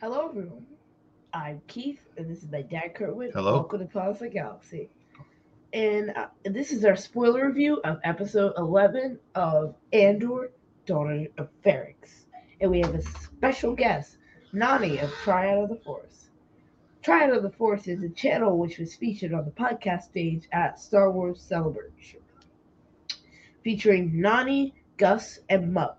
Hello, everyone. I'm Keith, and this is my dad, Kurtwood. Hello. Welcome to Pause Galaxy. And uh, this is our spoiler review of episode 11 of Andor, Daughter of Ferrix. And we have a special guest, Nani of Triad of the Force. Triad of the Force is a channel which was featured on the podcast stage at Star Wars Celebration, featuring Nani, Gus, and Mutt,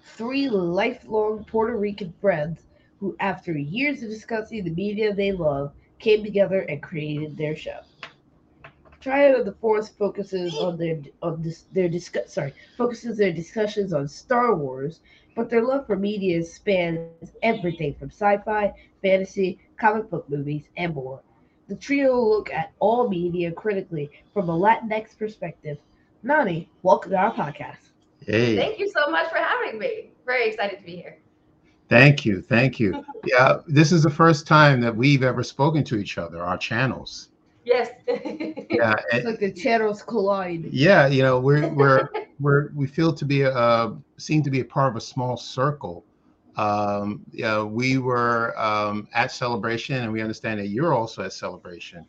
three lifelong Puerto Rican friends who, after years of discussing the media they love, came together and created their show. Triad of the Force focuses on their on this, their discuss sorry focuses their discussions on Star Wars, but their love for media spans everything from sci-fi, fantasy, comic book movies, and more. The trio look at all media critically from a Latinx perspective. Nani, welcome to our podcast. Hey, Thank you so much for having me. Very excited to be here. Thank you, thank you. Yeah, this is the first time that we've ever spoken to each other, our channels. Yes. Yeah, It's like the channels collide. yeah, you know, we're we're we're we feel to be a seem to be a part of a small circle. Um, yeah, we were um, at Celebration, and we understand that you're also at Celebration.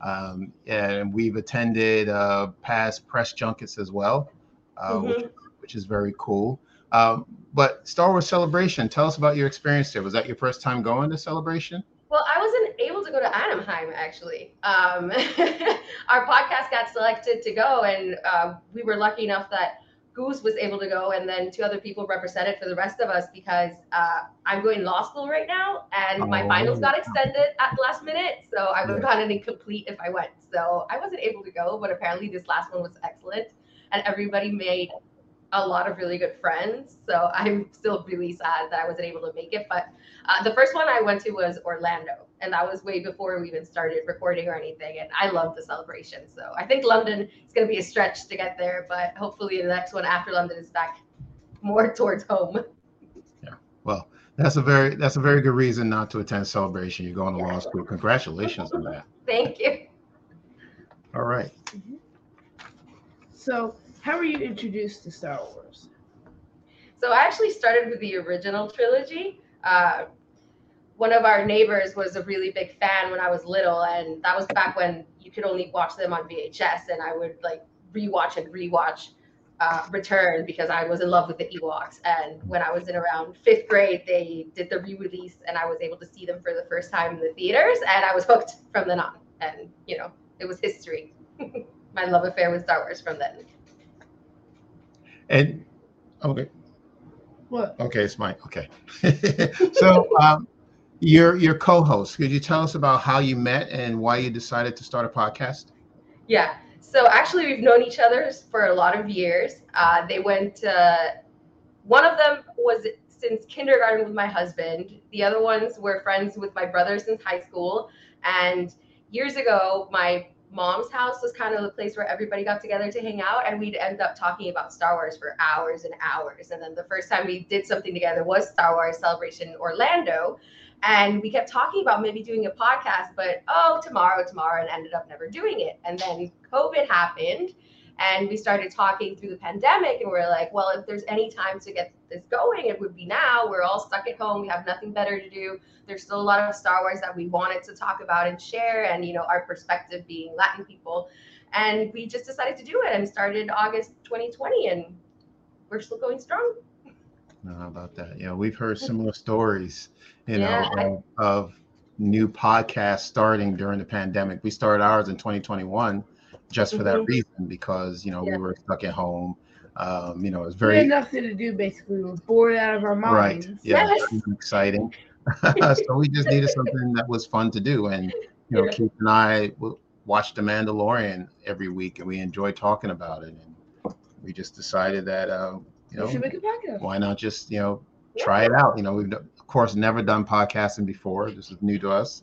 Um, and we've attended uh, past press junkets as well, uh, which, which is very cool. Um, but Star Wars Celebration, tell us about your experience there. Was that your first time going to Celebration? well, I wasn't able to go to Anaheim actually. Um, our podcast got selected to go, and uh, we were lucky enough that Goose was able to go, and then two other people represented for the rest of us because uh, I'm going law school right now, and my Oh. finals got extended at the last minute, so I would have gotten incomplete if I went. So I wasn't able to go, but apparently this last one was excellent, and everybody made a lot of really good friends. So I'm still really sad that I wasn't able to make it. But uh, the first one I went to was Orlando, and that was way before we even started recording or anything. And I love the celebration. So I think London is going to be a stretch to get there, but hopefully the next one after London is back more towards home. Yeah. Well, that's a very that's a very good reason not to attend Celebration. You're going to law school. Congratulations on that. Thank you. All right. So, how were you introduced to Star Wars? So I actually started with the original trilogy. Uh, one of our neighbors was a really big fan when I was little, and that was back when you could only watch them on VHS, and I would like rewatch and rewatch uh, Return because I was in love with the Ewoks. And when I was in around fifth grade, they did the re-release, and I was able to see them for the first time in the theaters, and I was hooked from then on. And you know, it was history. My love affair with Star Wars from then. And okay, What? okay, it's Mike. Okay. so um, your your co-host, could you tell us about how you met and why you decided to start a podcast? Yeah. So actually, we've known each other for a lot of years. Uh, they went. Uh, one of them was since kindergarten with my husband. The other ones were friends with my brother since high school. And years ago, my mom's house was kind of the place where everybody got together to hang out, and we'd end up talking about Star Wars for hours and hours. And then the first time we did something together was Star Wars Celebration in Orlando. And we kept talking about maybe doing a podcast, but oh, tomorrow, tomorrow, and ended up never doing it. And then COVID happened, and we started talking through the pandemic, and we're like, well, if there's any time to get this going, it would be now. We're all stuck at home, we have nothing better to do. There's still a lot of Star Wars that we wanted to talk about and share, and you know, our perspective being Latin people. And we just decided to do it and started August 2020, and we're still going strong. How about that? Yeah, we've heard similar stories, you know, Yeah, I- of, of new podcasts starting during the pandemic. We started ours in 2021 just for that Mhm. reason because you know Yeah. we were stuck at home. Um, you know, it's we had very nothing to do. Basically, we were bored out of our minds. right. Yeah, Yes. exciting. so we just needed something that was fun to do, and you know, Yeah. Keith and I watched The Mandalorian every week, and we enjoyed talking about it. And we just decided that uh, you know make a podcast. why not just you know try it out. You know, we've of course never done podcasting before. This is new to us.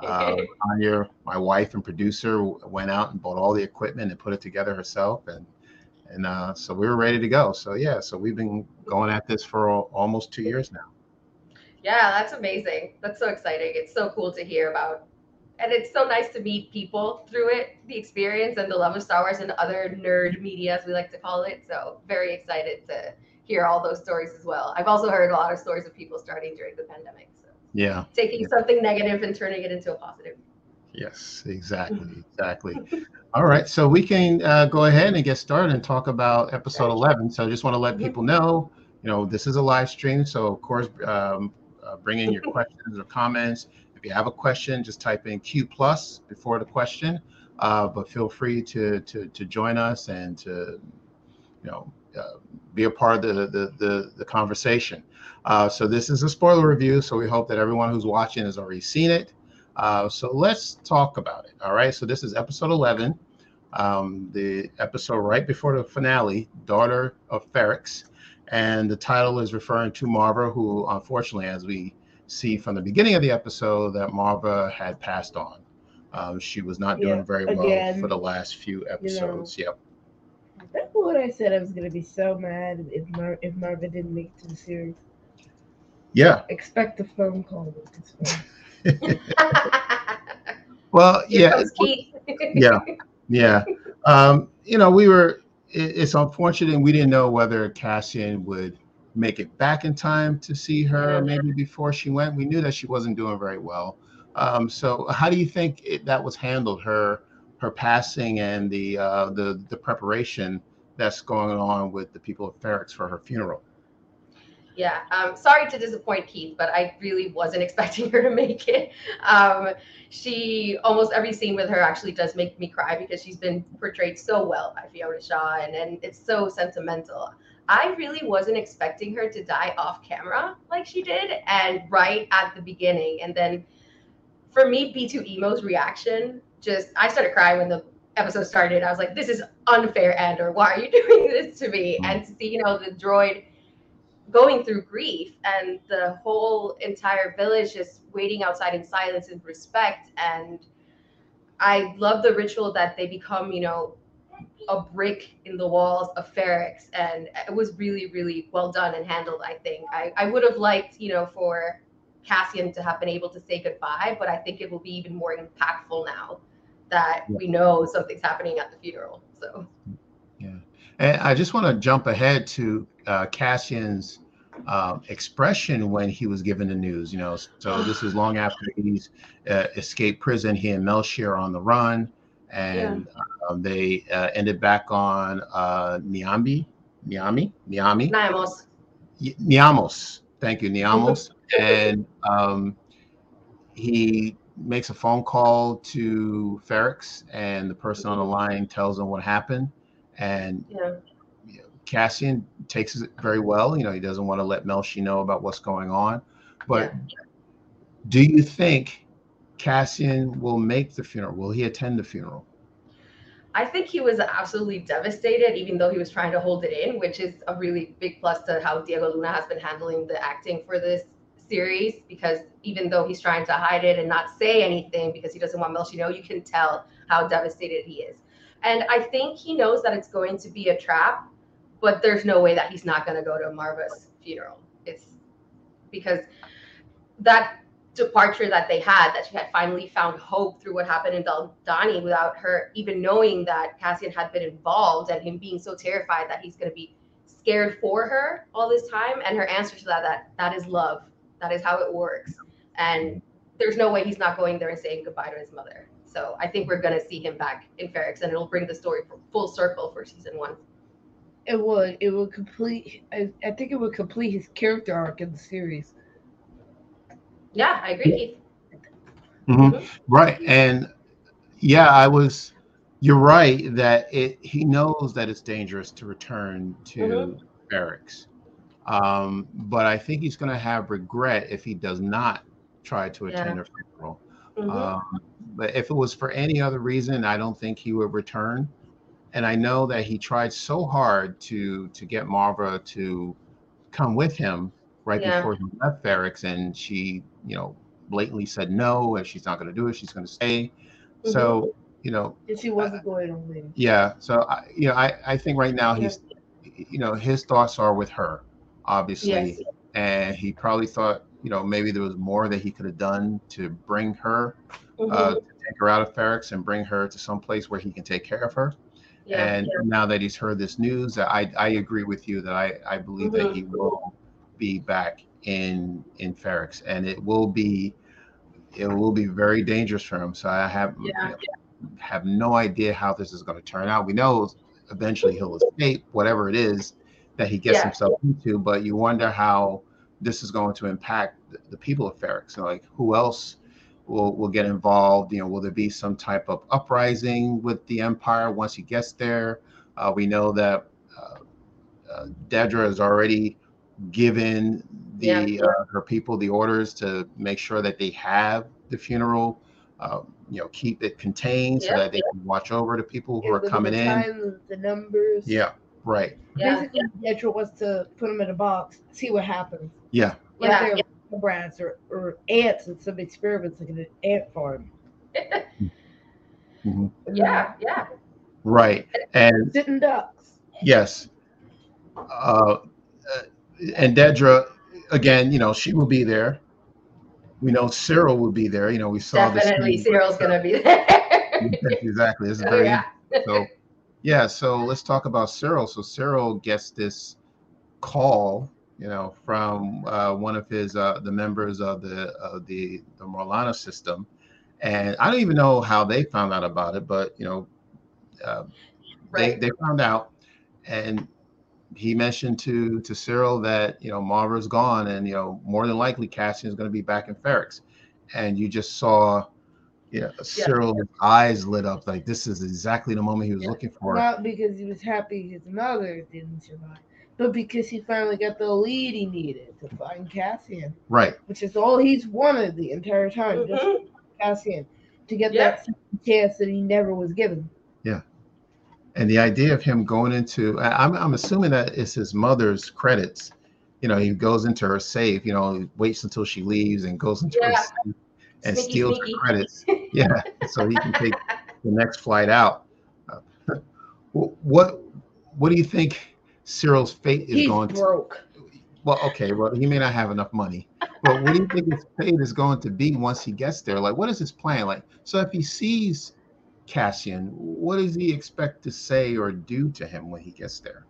Um, Anya, my wife and producer, went out and bought all the equipment and put it together herself, and and uh, so we were ready to go. So yeah, so we've been going at this for al- almost two years now. Yeah, that's amazing. That's so exciting. It's so cool to hear about. And it's so nice to meet people through it, the experience and the love of Star Wars and other nerd media, as we like to call it. So, very excited to hear all those stories as well. I've also heard a lot of stories of people starting during the pandemic. So, Yeah. taking something negative and turning it into a positive. Yes, exactly, exactly. All right, so we can uh, go ahead and get started and talk about episode 11. So I just want to let people know, you know, this is a live stream. So of course, um, uh, bring in your questions or comments. If you have a question, just type in Q plus before the question. Uh, but feel free to, to to join us and to, you know, be a part of the the the, the conversation. Uh, so this is a spoiler review. So we hope that everyone who's watching has already seen it. Uh, so let's talk about it. All right. So this is episode 11, um, the episode right before the finale, Daughter of Ferrix. And the title is referring to Marva, who unfortunately, as we see from the beginning of the episode, that Marva had passed on. Um, she was not doing Yeah, very well again, for the last few episodes. Yep. That's what I said. I was gonna be so mad if Mar- if Marva didn't make it to the series. Yeah. Expect a phone call with this one. Well, yeah. yeah yeah um you know we were it, it's unfortunate we didn't know whether cassian would make it back in time to see her Yeah. maybe before she went we knew that she wasn't doing very well um so how do you think it, that was handled her her passing and the uh the the preparation that's going on with the people of Ferrix for her funeral Yeah, um, sorry to disappoint Keith, but I really wasn't expecting her to make it. Um, she almost every scene with her actually does make me cry because she's been portrayed so well by Fiona Shaw, and, and it's so sentimental. I really wasn't expecting her to die off camera like she did, and right at the beginning. And then for me, B2EMO's reaction just I started crying when the episode started. I was like, this is unfair, Andor. Why are you doing this to me? Mm. And to see, you know, the droid going through grief and the whole entire village just waiting outside in silence and respect and i love the ritual that they become you know a brick in the walls of Ferrix, and it was really, really well done and handled. I think I, I would have liked, you know, for Cassian to have been able to say goodbye, but I think it will be even more impactful now that we know something's happening at the funeral. So yeah. And I just want to jump ahead to uh, Cassian's uh, expression when he was given the news. You know, so this is long after he's uh, escaped prison. He and Melshi are on the run, and um, they uh, ended back on uh, Niambi, Niami, Niami, Naimos. Y- Niamos. Thank you, Niamos. and um, he makes a phone call to Ferrix, and the person on the mm-hmm. line tells him what happened. And Yeah. Cassian takes it very well. You know, he doesn't want to let Melshi know about what's going on. But do you think Cassian will make the funeral? Will he attend the funeral? I think he was absolutely devastated, even though he was trying to hold it in, which is a really big plus to how Diego Luna has been handling the acting for this series. Because even though he's trying to hide it and not say anything because he doesn't want Melshi to know, you can tell how devastated he is. And I think he knows that it's going to be a trap, but there's no way that he's not going to go to Marva's funeral. It's because that departure that they had, that she had finally found hope through what happened in Aldhani without her even knowing that Cassian had been involved and him being so terrified that he's going to be scared for her all this time. And her answer to that, that that is love. That is how it works. And there's no way he's not going there and saying goodbye to his mother. So I think we're going to see him back in Ferrix and it'll bring the story full circle for season one. It would. It would complete. I, I think it would complete his character arc in the series. Yeah, I agree, Keith. Mhm. Right. And yeah, I was, you're right that it, he knows that it's dangerous to return to Mhm. barracks. Um, but I think he's going to have regret if he does not try to attend Yeah. a funeral. Mhm. Um, but if it was for any other reason, I don't think he would return. And I know that he tried so hard to to get Marva to come with him right Yeah. before he left Ferrix, and she, you know, blatantly said no, and she's not going to do it. She's going to stay. Mm-hmm. So, you know, And she wasn't going on leave. yeah. So, I, you know, I I think right now Yeah. he's, you know, his thoughts are with her, obviously, Yes. and he probably thought, you know, maybe there was more that he could have done to bring her Mhm. uh, to take her out of Ferrix and bring her to some place where he can take care of her. yeah. And now that he's heard this news, I I agree with you that I I believe that he will be back in in Ferrix, and it will be it will be very dangerous for him. So I have Yeah. have no idea how this is going to turn out. We know eventually he'll escape whatever it is that he gets Yeah. himself into, but you wonder how this is going to impact the, the people of Ferrix. So like who else will will get involved? You know, will there be some type of uprising with the Empire once he gets there? Uh, we know that uh, uh, Dedra has already given the Yeah. uh, her people the orders to make sure that they have the funeral. Uh, you know, keep it contained so that they can watch over the people who Yeah, are coming the in. the numbers. Yeah, right. Yeah. Basically, Dedra wants to put them in a box, see what happens. Yeah, Like Yeah. they're brats or, or ants in some experiments, like an ant farm. Mhm. Yeah, yeah. right. And Sitting ducks. yes, uh, uh, and Dedra, again, you know, she will be there. We know Syril will be there. You know, we saw this. Definitely Syril's gonna be there. exactly. This is Oh, very yeah. so yeah so let's talk about syril. So syril gets this call you know from uh, one of his uh, the members of the of the the morlana system. And i don't even know how they found out about it but you know uh, Right. they, they found out. And he mentioned to to syril that you know marva's gone and you know more than likely cassian is going to be back in ferrix. And you just saw yeah, Syril's eyes lit up like this is exactly the moment he was Yeah. looking for. Not because he was happy his mother didn't survive, but because he finally got the lead he needed to find Cassian, Right. which is all he's wanted the entire time, just Mhm. Cassian, to get Yeah. that second chance that he never was given. Yeah. And the idea of him going into I- I'm I'm assuming that it's his mother's credits. You know, he goes into her safe, you know, waits until she leaves and goes into her safe and Sneaky, steals sneaky. credits. Yeah. so he can take the next flight out. Uh, what what do you think Syril's fate is He's going to be? broke. Well, okay, well, he may not have enough money, but what do you think his fate is going to be once he gets there? Like, what is his plan? Like, so if he sees Cassian, what does he expect to say or do to him when he gets there?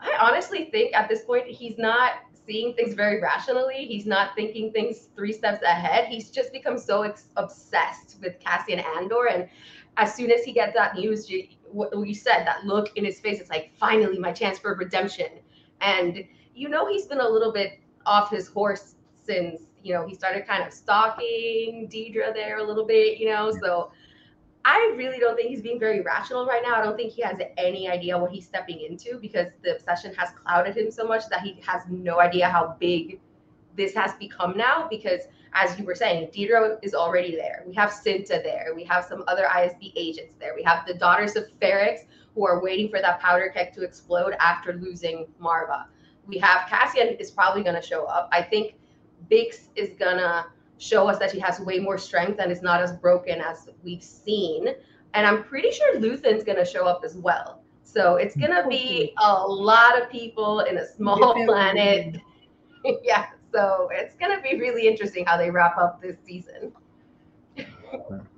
I honestly think at this point he's not seeing things very rationally. He's not thinking things three steps ahead. He's just become so ex- obsessed with Cassian Andor, and as soon as he gets that news, you, what you said, that look in his face, it's like finally my chance for redemption. And you know he's been a little bit off his horse since you know he started kind of stalking Dedra there a little bit, you know. So I really don't think he's being very rational right now. I don't think he has any idea what he's stepping into because the obsession has clouded him so much that he has no idea how big this has become now. Because as you were saying, Dedra is already there. We have Cinta there. We have some other ISB agents there. We have the daughters of Ferrix who are waiting for that powder keg to explode after losing Marva. We have Cassian is probably going to show up. I think Bix is going to show us that she has way more strength and is not as broken as we've seen. And I'm pretty sure Luthen's going to show up as well. So it's going to be a lot of people in a small planet. yeah. So it's going to be really interesting how they wrap up this season.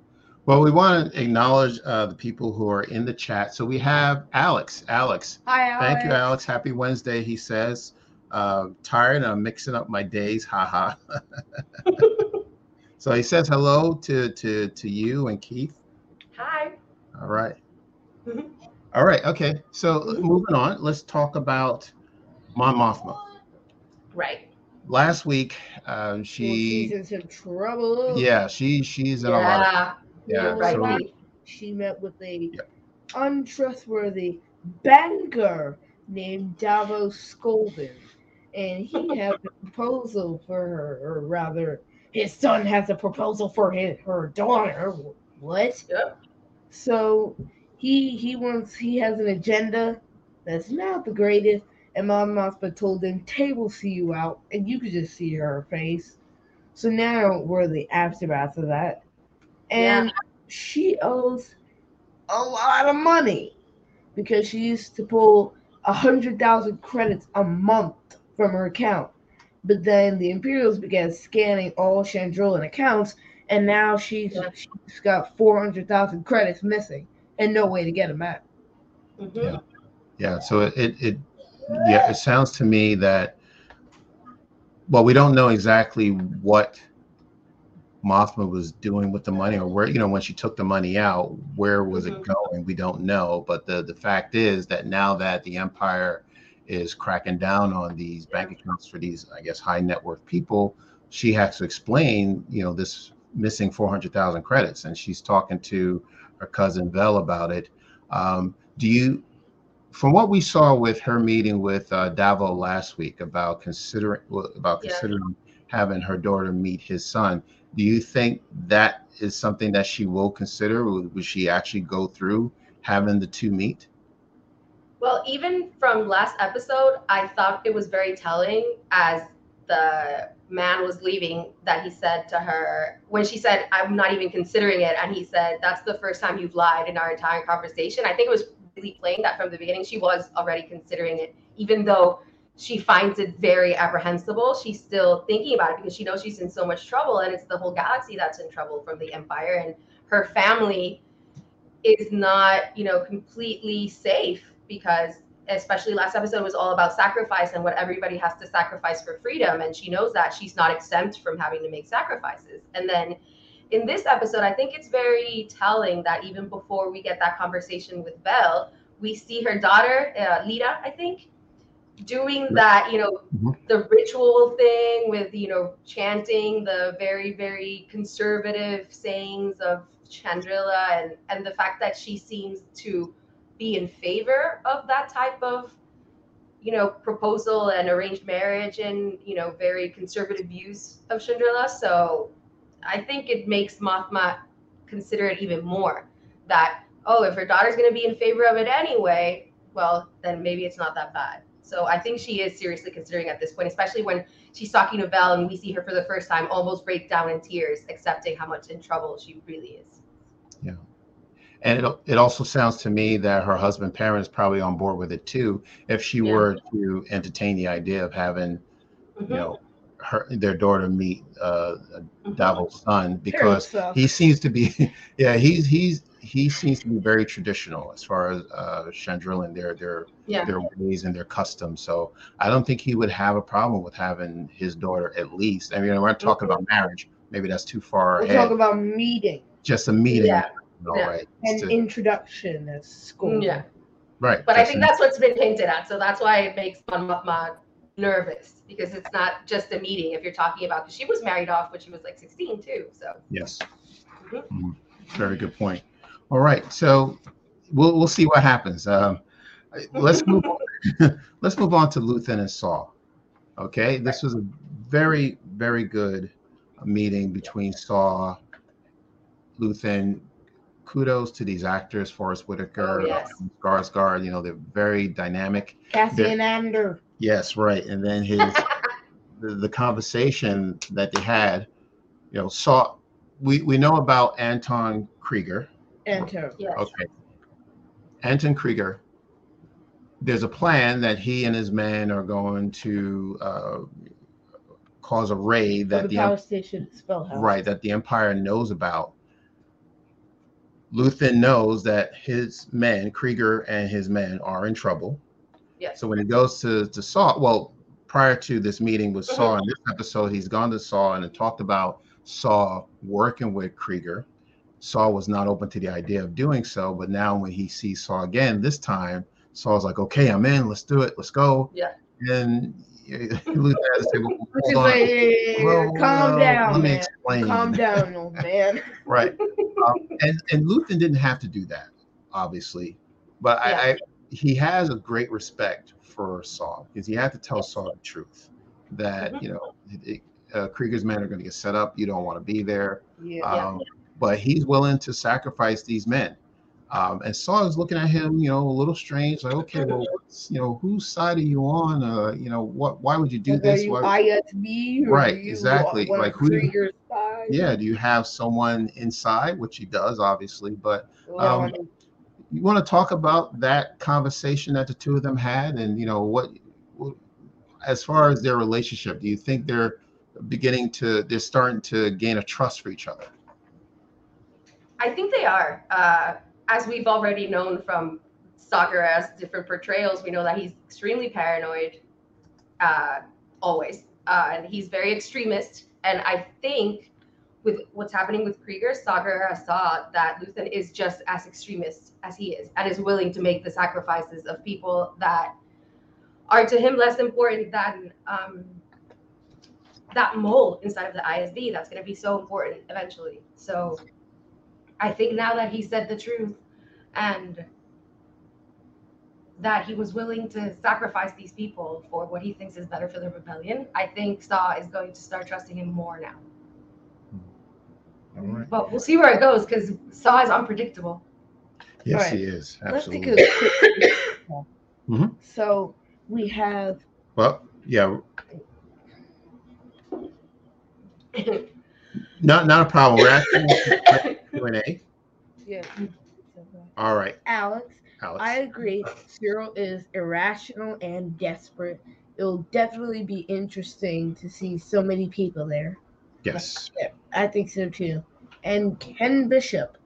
Well, we want to acknowledge uh, the people who are in the chat. So we have Alex. Alex, Hi, Alex. thank you, Alex. Happy Wednesday, he says. Uh, tired, I'm mixing up my days. Haha. so he says hello to to to you and Keith. Hi. All right. All right. Okay. So moving on, let's talk about Mon Mothma. Right. Last week, um, Well, she, she's in some trouble. yeah, she she's in a lot. Of, Yeah. yeah. Right. So she met with a Yep. untrustworthy banker named Davo Sculdun, and he had a proposal for her, or rather, his son has a proposal for his, her daughter. What? Yep. So he he wants he has an agenda that's not the greatest, and Mon Mothma told him, "Table see you out," and you could just see her face. So now we're the aftermath of that, and she owes a lot of money because she used to pull a hundred thousand credits a month from her account. But then the Imperials began scanning all Chandrilan accounts, and now she's Yeah. she's got four hundred thousand credits missing and no way to get them back. Mhm. Yeah. yeah. So it, it it yeah, it sounds to me that well, we don't know exactly what Mothma was doing with the money or where, you know, when she took the money out, where was Mhm. it going? We don't know. But the, the fact is that now that the empire is cracking down on these bank accounts for these, I guess, high net worth people, she has to explain, you know, this missing 400,000 credits. And she's talking to her cousin Vel about it. Um, do you, from what we saw with her meeting with uh, Davo last week about considering about Yeah. considering having her daughter meet his son, do you think that is something that she will consider? Would, would she actually go through having the two meet? Well, even from last episode, I thought it was very telling as the man was leaving that he said to her when she said, I'm not even considering it. And he said, That's the first time you've lied in our entire conversation. I think it was really plain that from the beginning she was already considering it, even though she finds it very apprehensible. She's still thinking about it because she knows she's in so much trouble and it's the whole galaxy that's in trouble from the Empire. And her family is not, you know, completely safe because especially last episode was all about sacrifice and what everybody has to sacrifice for freedom. And she knows that she's not exempt from having to make sacrifices. And then in this episode i think it's very telling that even before we get that conversation with vel we see her daughter uh, leida i think doing that you know Mhm. the ritual thing with you know chanting the very very conservative sayings of chandrila and and the fact that she seems to be in favor of that type of you know proposal and arranged marriage and you know very conservative views of Chandrila. So I think it makes Mothma consider it even more that oh if her daughter's going to be in favor of it anyway, well then maybe it's not that bad. So I think she is seriously considering at this point, especially when she's talking to Vel and we see her for the first time almost break down in tears, accepting how much in trouble she really is. And it, it also sounds to me that her husband Perrin is probably on board with it too. If she Yeah. were to entertain the idea of having, Mhm, you know, her their daughter meet uh, mhm. Davo's son, because so. he seems to be, yeah, he's he's he seems to be very traditional as far as uh, Chandrila and their their Yeah. their ways and their customs. So I don't think he would have a problem with having his daughter at least. I mean, we're not talking about marriage. Maybe that's too far We're ahead. talking about meeting Just a meeting. Yeah. All Yeah. right. and Just introduction at school. Yeah. right. But I think a- that's what's been hinted at. So that's why it makes Mon Mothma nervous because it's not just a meeting if you're talking about because she was married off when she was like 16 too. So Yes. Mhm. Mhm. Very good point. All right, so we'll we'll see what happens. Um, let's move on. let's move on to Luthen and Saw. Okay, this was a very very good meeting between Saw, Luthen. Kudos to these actors, Forest Whitaker, Oh, yes. Skarsgård. You know they're very dynamic. Cassian Andor. Yes, right. And then his the, the conversation that they had, you know, saw we we know about Anton Kreegyr. Enter. yes. Okay. Anton Kreegyr. There's a plan that he and his men are going to uh, cause a raid For that the the, power station Spellhaus. right that the Empire knows about. Luthen knows that his men, Kreegyr and his men, are in trouble. Yes. So when he goes to to Saw, well, prior to this meeting with Mm-hmm. Saw in this episode, he's gone to Saw and talked about Saw working with Kreegyr. Saw was not open to the idea of doing so, but now when he sees Saw again, this time Saw's like, "Okay, I'm in. Let's do it. Let's go." Yeah. And Luthen has to say, well, Which hold is on. like, Well, calm well, down, let me man. explain. Calm down, old man. right um, and and Luthen didn't have to do that obviously but Yeah. I, I he has a great respect for Saw because he had to tell Saw the truth that Mhm. you know it, uh, Kreegyr's men are going to get set up you don't want to be there. Yeah. um, but he's willing to sacrifice these men um, and Saw is looking at him you know a little strange like okay well what's, you know whose side are you on uh, you know what why would you do this Are you Why- ISB? Right, you exactly. One Like, who do you- Kreegyr's side? yeah do you have someone inside which he does obviously but Um, mean, you want to talk about that conversation that the two of them had and you know what what- as far as their relationship do you think they're beginning to they're starting to gain a trust for each other I think they are. Uh, as we've already known from Saw Gerrera's different portrayals, we know that he's extremely paranoid, uh, always. uh, and he's very extremist. And I think with what's happening with Kreegyr, Saga saw that Luthen is just as extremist as he is, and is willing to make the sacrifices of people that are to him less important than um, that mole inside of the ISB. That's going to be so important eventually. So I think now that he said the truth and that he was willing to sacrifice these people for what he thinks is better for the rebellion, I think Saw is going to start trusting him more now. All right. But we'll see where it goes because Saw is unpredictable. Yes, All right. he is. Let's take Absolutely. a quick. Mhm. So we have Well, yeah, not not a problem. We're asking Q and A. yeah. All right, Alex, Alex. I agree. Syril is irrational and desperate. It'll definitely be interesting to see so many people there. yes. Yeah, I think so too. And Ken Bishop.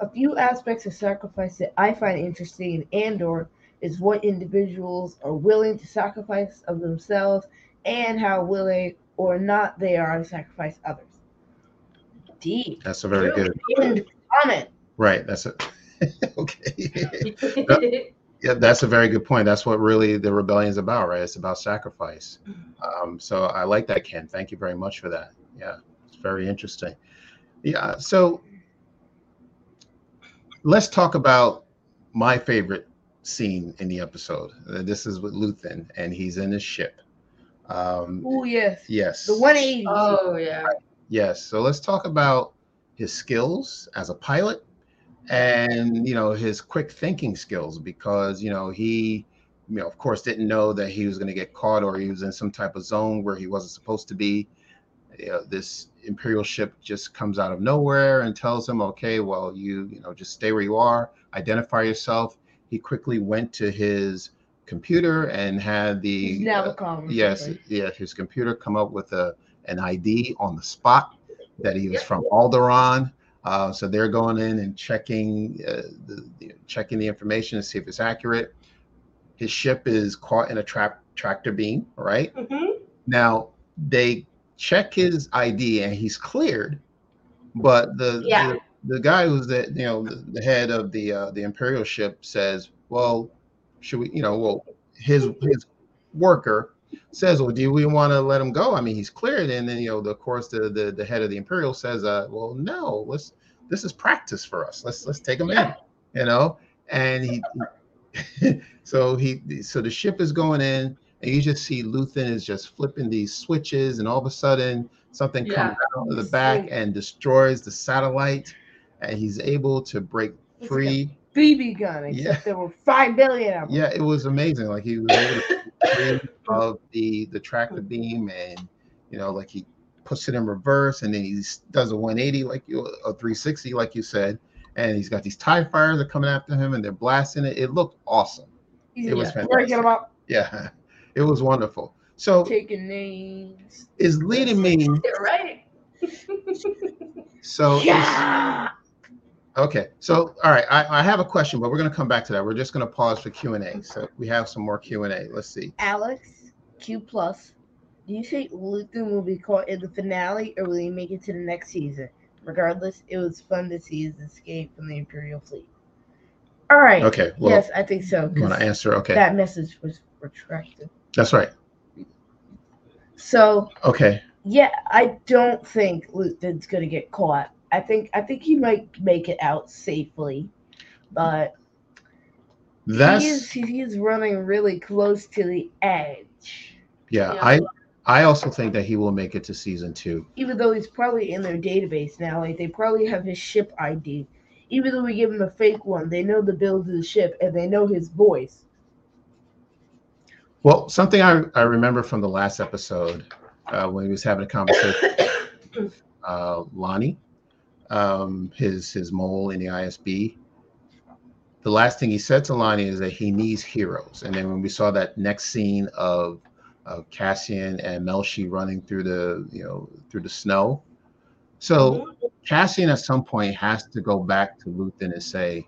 A few aspects of sacrifice that I find interesting in Andor is what individuals are willing to sacrifice of themselves and how willing or not they are to sacrifice others. Deep. That's a very good. Comment. Right. That's a. okay. Yeah, that's a very good point. That's what really the rebellion is about, right? It's about sacrifice. Um, so I like that, Ken. Thank you very much for that. Yeah, it's very interesting. Yeah. So let's talk about my favorite scene in the episode. Uh, This is with Luthen, and he's in his ship. Um, Oh yes. yes. The 180. oh yeah. Yes. So let's talk about his skills as a pilot and, you know, his quick thinking skills because, you know, he, you know, of course, didn't know that he was going to get caught or he was in some type of zone where he wasn't supposed to be. You know, this Imperial ship just comes out of nowhere and tells him, okay, well, you, you know, just stay where you are, identify yourself. He quickly went to his computer and had the uh. Yes, yeah, his computer come up with a an ID on the spot that he was from Alderaan. Uh, so they're going in and checking uh, the, the checking the information to see if it's accurate. His ship is caught in a trap tractor beam. Right Mhm. now, they check his ID and he's cleared, but the Yeah. the, the guy who's the you know the, the head of the uh, the Imperial ship says, well, should we you know well his his worker says, "Well, do we want to let him go? I mean, he's cleared." And then, you know, the, of course, the, the the head of the Imperial says, "Uh, well, no. Let's this is practice for us. Let's let's take him Yeah. in." You know, and he, so he, so the ship is going in, and you just see Luthen is just flipping these switches, and all of a sudden something comes out of the back and destroys the satellite, and he's able to break free. BB gun, except Yeah. there were five billion of them. Yeah, it was amazing. Like he was able to of the the tractor beam, and you know, like he puts it in reverse, and then he does a 180, like you a 360, like you said, and he's got these tie fires that are coming after him, and they're blasting it. It looked awesome. He's It was fantastic. them up, Yeah, it was wonderful. So taking names. is leading me. You're right. So Yeah. Okay. So all right, I, I have a question, but we're gonna come back to that. We're just gonna pause for Q and A. So we have some more Q and A. Let's see. Alex Q plus. Do you think Luthen will be caught in the finale, or will he make it to the next season? Regardless, it was fun to see his escape from the Imperial fleet. All right. Okay. Well, yes, I think so. you want to answer? Okay, That message was retracted. that's right. So Okay. yeah, I don't think Luthen's gonna get caught. I think I think he might make it out safely, but That's he is he is running really close to the edge. yeah, Yeah. I I also think that he will make it to season two. Even though he's probably in their database now, like they probably have his ship ID. Even though we give him a fake one, they know the build of the ship and they know his voice. Well, something I, I remember from the last episode uh, when he was having a conversation with uh, Lonni, um, his his mole in the ISB. The last thing he said to Lonni is that he needs heroes. And then when we saw that next scene of of Cassian and Melshi running through the you know through the snow, so Cassian at some point has to go back to Luthen and say,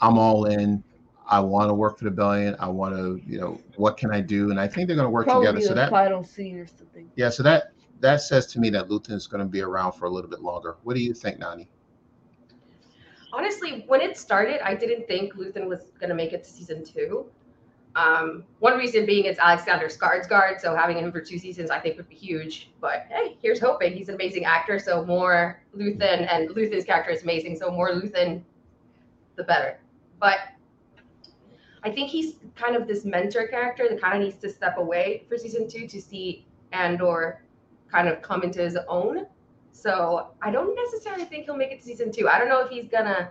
"I'm all in. I want to work for the billion. I want to, you know, what can I do? And I think they're going to work Probably together. So that, final scene or something. yeah, so that that says to me that Luthen is going to be around for a little bit longer. What do you think, Nani? honestly, when it started, I didn't think Luthen was gonna make it to season two. Um, one reason being it's Alexander Skarsgård, so having him for two seasons I think would be huge. But hey, here's hoping. He's an amazing actor, so more Luthen, and Luthen's character is amazing, so more Luthen, the better. But I think he's kind of this mentor character that kind of needs to step away for season two to see Andor kind of come into his own. So I don't necessarily think he'll make it to season two. I don't know if he's gonna.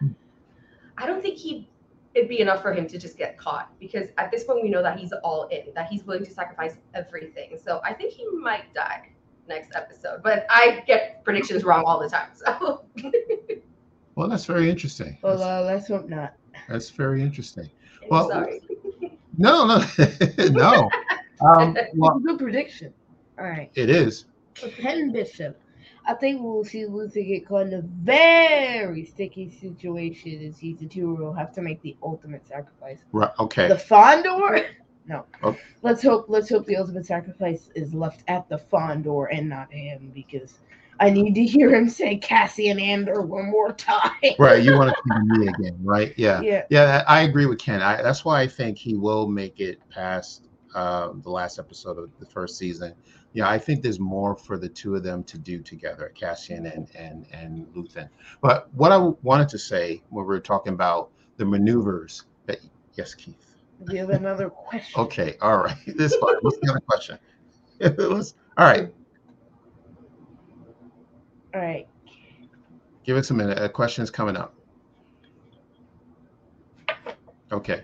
I don't think he it'd be enough for him to just get caught because at this point we know that he's all in, that he's willing to sacrifice everything. So I think he might die next episode. But I get predictions wrong all the time. So Well, that's very interesting. Well, That's, uh, let's hope not. that's very interesting. I'm Well, sorry. No, no, no. Um, well, It's a good prediction. All right. it is. Bishop. I think we'll see Luthen get caught in a very sticky situation in season two where he'll have to make the ultimate sacrifice. Right. Okay. The Fondor? No. Oh. Let's hope let's hope the ultimate sacrifice is left at the Fondor and not him because I need to hear him say Cassian Andor one more time. right. You want to see me again, right? Yeah. Yeah. Yeah. I agree with Ken. I, that's why I think he will make it past um, the last episode of the first season. Yeah, I think there's more for the two of them to do together, Cassian and and and Luthen. But what I wanted to say when we were talking about the maneuvers that yes, Keith. Do you have another question? Okay, all right. This fine. What's the other question? Let's- all right, All right. give us a minute. A question is coming up. Okay.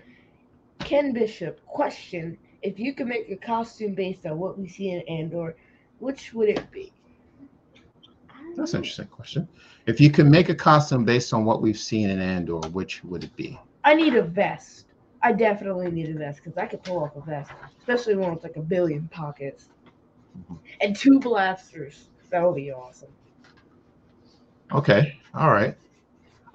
Ken Bishop, question. If you could make a costume based on what we see in Andor, which would it be? That's an interesting question. If you could make a costume based on what we've seen in Andor, which would it be? I need a vest. I definitely need a vest because I could pull off a vest, especially one with like a billion pockets Mhm. and two blasters. That would be awesome. Okay. All right.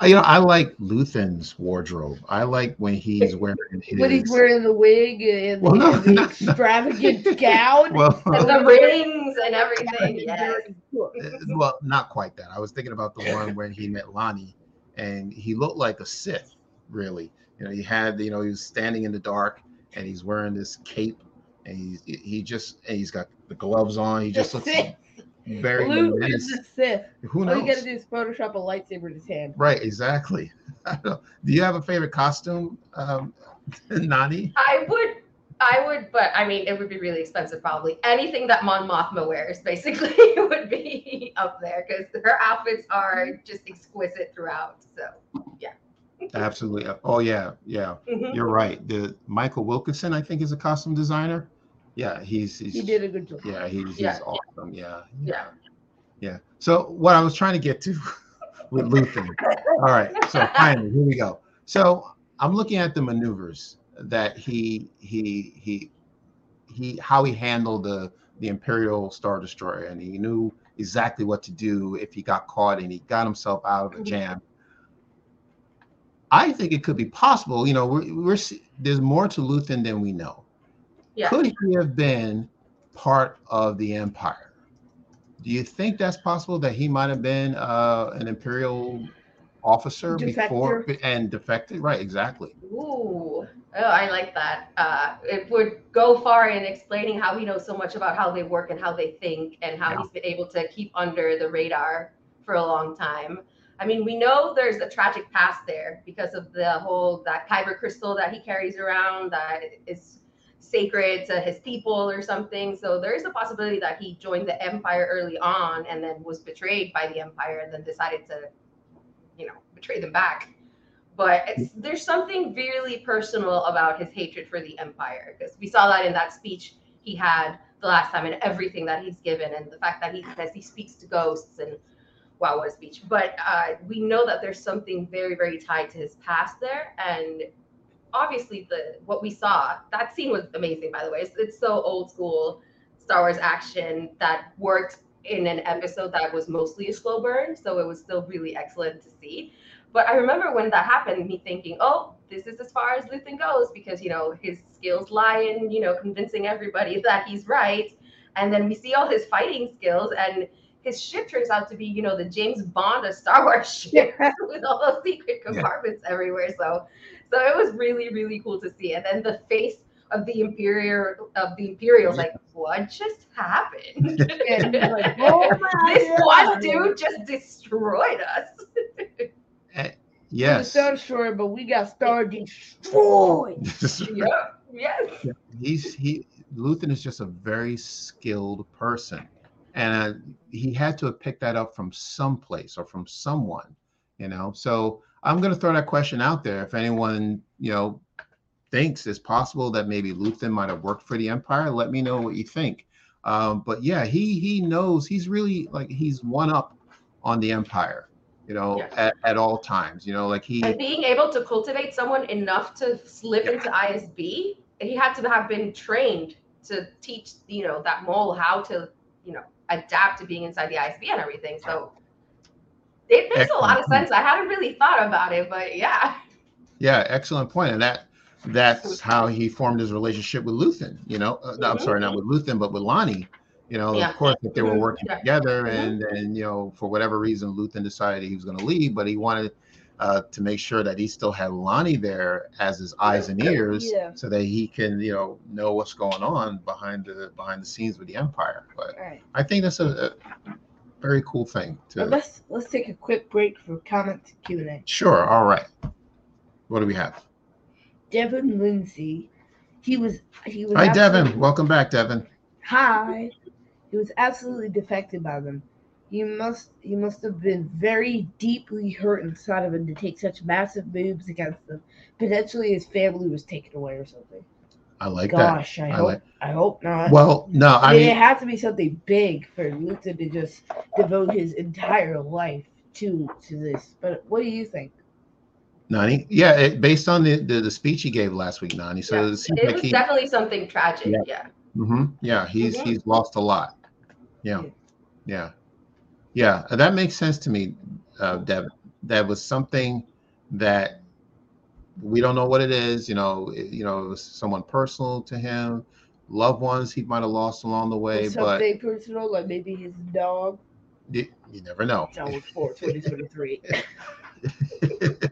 You know, I like Luthen's wardrobe. I like when he's wearing his. When he's wearing the wig and, Well, no, the no, no. extravagant gown. well, And the rings and everything. Yes. uh, well, not quite that. I was thinking about the one when he met Lonni, and he looked like a Sith, really. You know, he had, you know, he was standing in the dark, and he's wearing this cape, and he's he just and he's got the gloves on. He just looks Sith. Very Luke menacing. is a Sith. Who knows? All you gotta do is Photoshop a lightsaber in his hand. Right, exactly. Don't know. Do you have a favorite costume, um, Nani? I would, I would, but I mean, it would be really expensive probably. Anything that Mon Mothma wears basically would be up there because her outfits are just exquisite throughout. So, yeah. Absolutely. Oh yeah, yeah. mhm. You're right. The Michael Wilkinson, I think, is a costume designer. Yeah, he's, he's He did a good job. Yeah, he's, he's awesome. Yeah, Yeah. yeah. So what I was trying to get to with Luthen. All right. So finally, here we go. So I'm looking at the maneuvers that he he he he how he handled the the Imperial Star Destroyer, and he knew exactly what to do if he got caught, and he got himself out of a Mhm. jam. I think it could be possible. You know, we're, we're there's more to Luthen than we know. Yeah. Could he have been part of the Empire? Do you think that's possible that he might have been uh, an Imperial officer before and defected? Right, exactly. Ooh, oh, I like that. Uh, it would go far in explaining how he knows so much about how they work and how they think, and how Yeah. he's been able to keep under the radar for a long time. I mean, we know there's a tragic past there because of the whole that kyber crystal that he carries around that is sacred to his people or something. So there is a possibility that he joined the empire early on and then was betrayed by the empire and then decided to, you know, betray them back but there's something really personal about his hatred for the empire because we saw that in that speech he had the last time and everything that he's given and the fact that he says he speaks to ghosts and wow what a speech but uh, we know that there's something very very tied to his past there and obviously the what we saw that scene was amazing by the way. It's, it's so old school star wars action that worked in an episode that was mostly a slow burn so it was still really excellent to see. But I remember when that happened, me thinking, oh, this is as far as Luthen goes because you know his skills lie in you know convincing everybody that he's right, and then we see all his fighting skills and his ship turns out to be you know the James Bond of Star Wars ship with all those secret compartments yeah. everywhere. So, so it was really really cool to see, and then the face of the imperial of the imperials like what just happened? Like, oh this God. one dude just destroyed us. Uh, yes. star destroyer but we got star destroyed. Yeah yes. Yeah. he's he Luthen is just a very skilled person and uh, he had to have picked that up from someplace or from someone you know so i'm going to throw that question out there if anyone you know thinks it's possible that maybe Luthen might have worked for the Empire. Let me know what you think. Um, but yeah, he he knows he's really like he's one up on the Empire, you know, yeah. at, at all times. You know, like he and being able to cultivate someone enough to slip yeah. into ISB, he had to have been trained to teach, you know, that mole how to, you know, adapt to being inside the ISB and everything. So it makes excellent. a lot of sense. I hadn't really thought about it, but yeah. Yeah, excellent point. And that that's how he formed his relationship with Luthen. You know, uh, I'm sorry, not with Luthen, but with Lonni. You know, yeah. of course, that they were mm-hmm. working yeah. together, and and you know, for whatever reason, Luthen decided he was going to leave, but he wanted uh, to make sure that he still had Lonni there as his eyes and ears, yeah. so that he can you know know what's going on behind the behind the scenes with the Empire. But right. I think that's a, a very cool thing. To well, let's let's take a quick break for comment Q and A. Sure. All right. What do we have? Devin Lindsay. He was he was. Hi, Devin. Welcome back, Devin. Hi. He was absolutely defected by them. He must he must have been very deeply hurt inside of him to take such massive moves against them. Potentially, his family was taken away or something. I like Gosh, that. I, I hope like... I hope not. Well, no, I mean, it had to be something big for Luthen to just devote his entire life to to this. But what do you think? Nani? Yeah, it, based on the, the, the speech he gave last week, Nani. So yeah. it, it like was he, definitely something tragic. Yeah. Yeah. Mm-hmm. Yeah. He's mm-hmm. he's lost a lot. Yeah. Yeah. Yeah. That makes sense to me, uh, Deb. That was something that we don't know what it is. You know. It, you know, it was someone personal to him, loved ones he might have lost along the way. Something but personal, like maybe his dog. You, you never know. John 4, 2023.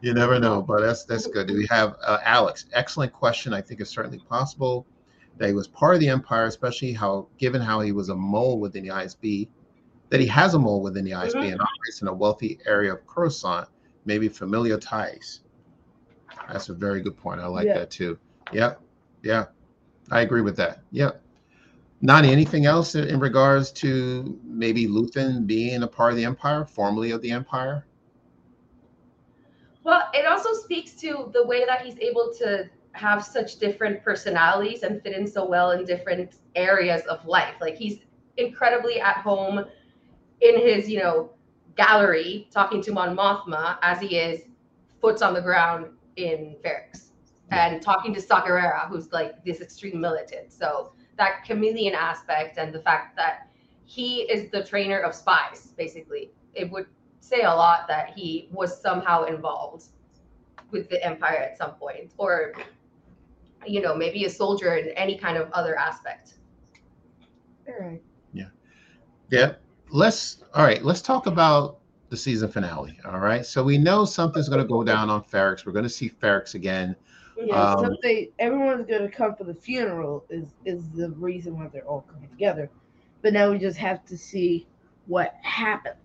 you never know, but that's that's good. Do we have uh, Alex? Excellent question. I think it's certainly possible that he was part of the empire, especially how given how he was a mole within the ISB, that he has a mole within the ISB mm-hmm. and operates in a wealthy area of Coruscant, maybe familiar ties. That's a very good point. I like yeah. that too. Yeah, yeah, I agree with that. Yeah. Nani, anything else in regards to maybe Luthen being a part of the Empire, formerly of the Empire? Well, it also speaks to the way that he's able to have such different personalities and fit in so well in different areas of life. Like he's incredibly at home in his, you know, gallery talking to Mon Mothma as he is foots on the ground in Ferrix and talking to Saw Gerrera, who's like this extreme militant. So that chameleon aspect and the fact that he is the trainer of spies, basically, it would say a lot that he was somehow involved with the empire at some point. Or you know maybe a soldier in any kind of other aspect. All right. Yeah. Yeah let's all right let's talk about the season finale all right so we know something's going to go down on Ferrix. we're going to see Ferrix again yeah um, something everyone's going to come for the funeral is is the reason why they're all coming together but now we just have to see what happens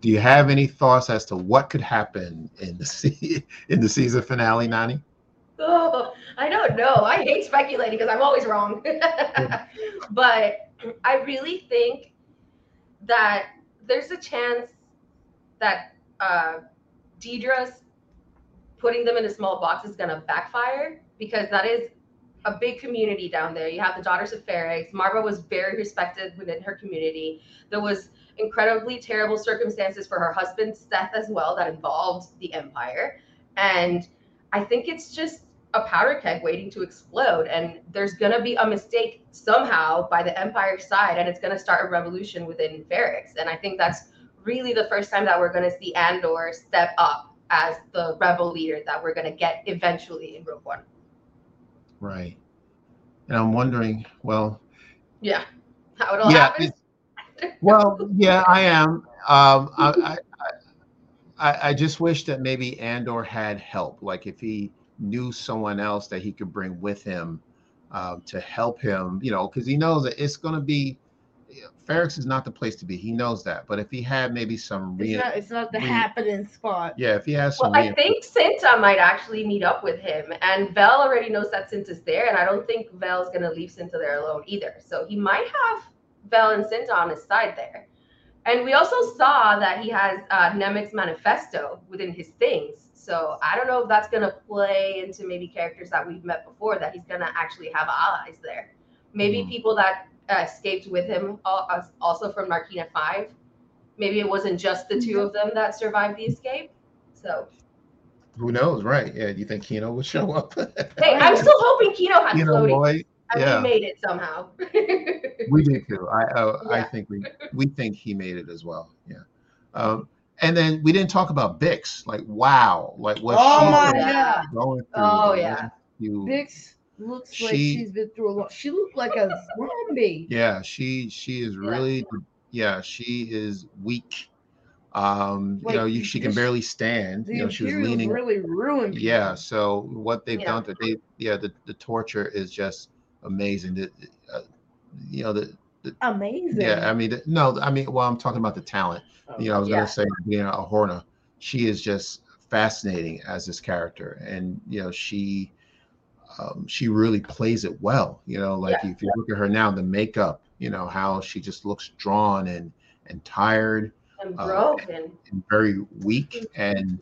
do you have any thoughts as to what could happen in the se- in the season finale, Nani? Oh, I don't know. I hate speculating because I'm always wrong. but I really think that there's a chance that uh, Dedra's putting them in a small box is going to backfire because that is a big community down there. You have the Daughters of Ferrix. Marva was very respected within her community. There was incredibly terrible circumstances for her husband's death as well that involved the empire. And I think it's just a powder keg waiting to explode. And there's going to be a mistake somehow by the empire side, and it's going to start a revolution within Ferrix. And I think that's really the first time that we're going to see Andor step up as the rebel leader that we're gonna get eventually in Rogue One. Right. And I'm wondering, well, Yeah, how it all yeah, happens. well, yeah, I am. Um, I, I, I, I just wish that maybe Andor had help. Like if he knew someone else that he could bring with him um, to help him, you know, because he knows that it's going to be. Ferrix is not the place to be. He knows that. But if he had maybe some It's real, not. It's not the we- happening spot. yeah, if he has some, Well, I think Cinta might actually meet up with him, and Vel already knows that Cinta's there, and I don't think Vel's gonna leave Cinta there alone either. So he might have Vel and Cinta on his side there. And we also saw that he has uh, Nemik's manifesto within his things. So I don't know if that's gonna play into maybe characters that we've met before that he's gonna actually have allies there. Maybe Hmm. people that uh, escaped with him as- also from Narkina Five. Maybe it wasn't just the two of them that survived the escape. So who knows, right? Yeah, do you think Kino would show up? Hey, I'm still hoping Kino had Kino floating. boy, yeah. made it somehow. we did too. I uh, I think we we think he made it as well. Yeah. Um, and then we didn't talk about Bix. Like, wow, like what Oh she's my been god! going through. Oh, the yeah. last few- Bix looks like She- she's been through a lot. She looked like a zombie. Yeah, she she is Yeah. really yeah she is weak. Um, Like, you know, you, she can barely stand. The You know, she was Imperials leaning. really ruined. people. Yeah. So what they've Yeah. done to they yeah the the torture is just amazing. The, uh, you know the amazing. yeah I mean no I mean well I'm talking about the talent. you know, I was Yeah. gonna say being a Horna, she is just fascinating as this character, and you know, she um, she really plays it well. You know, like if you look at her now, the makeup, you know, how she just looks drawn and and tired and uh, broken. and very weak, and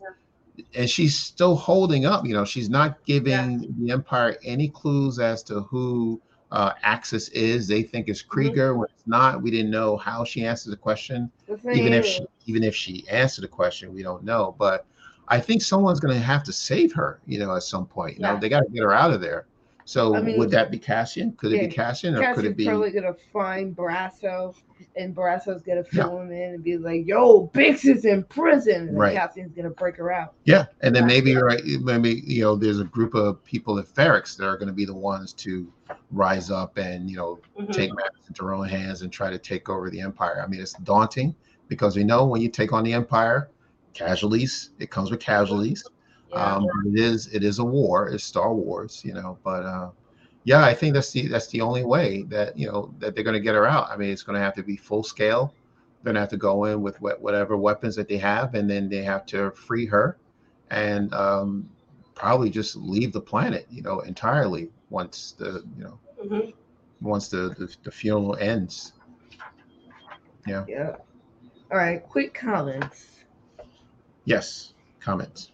and she's still holding up. You know, she's not giving the Empire any clues as to who. Uh, Axis is they think it's Kreegyr. When it's not. We didn't know how she answered the question. Even if she even if she answered the question we don't know. But i think someone's going to have to save her you know at some point. You know they got to get her out of there so I mean, would that be cassian could it be cassian or could it be probably gonna find Brasso, and Brasso's gonna fill him in and be like, "Yo, Bix is in prison," and Right. Cassian's gonna break her out. yeah and then Yeah. maybe right maybe you know there's a group of people at Ferrix that are going to be the ones to rise up and you know Mhm. take matters into their own hands and try to take over the empire i mean it's daunting because we know when you take on the empire casualties it comes with casualties Yeah. um it is it is a war it's star wars you know but uh yeah i think that's the that's the only way that you know that they're going to get her out i mean it's going to have to be full scale they're going to have to go in with what, whatever weapons that they have and then they have to free her and um probably just leave the planet you know entirely once the you know Mhm. once the the, the funeral ends Yeah. Yeah. All right. Quick comments. yes comments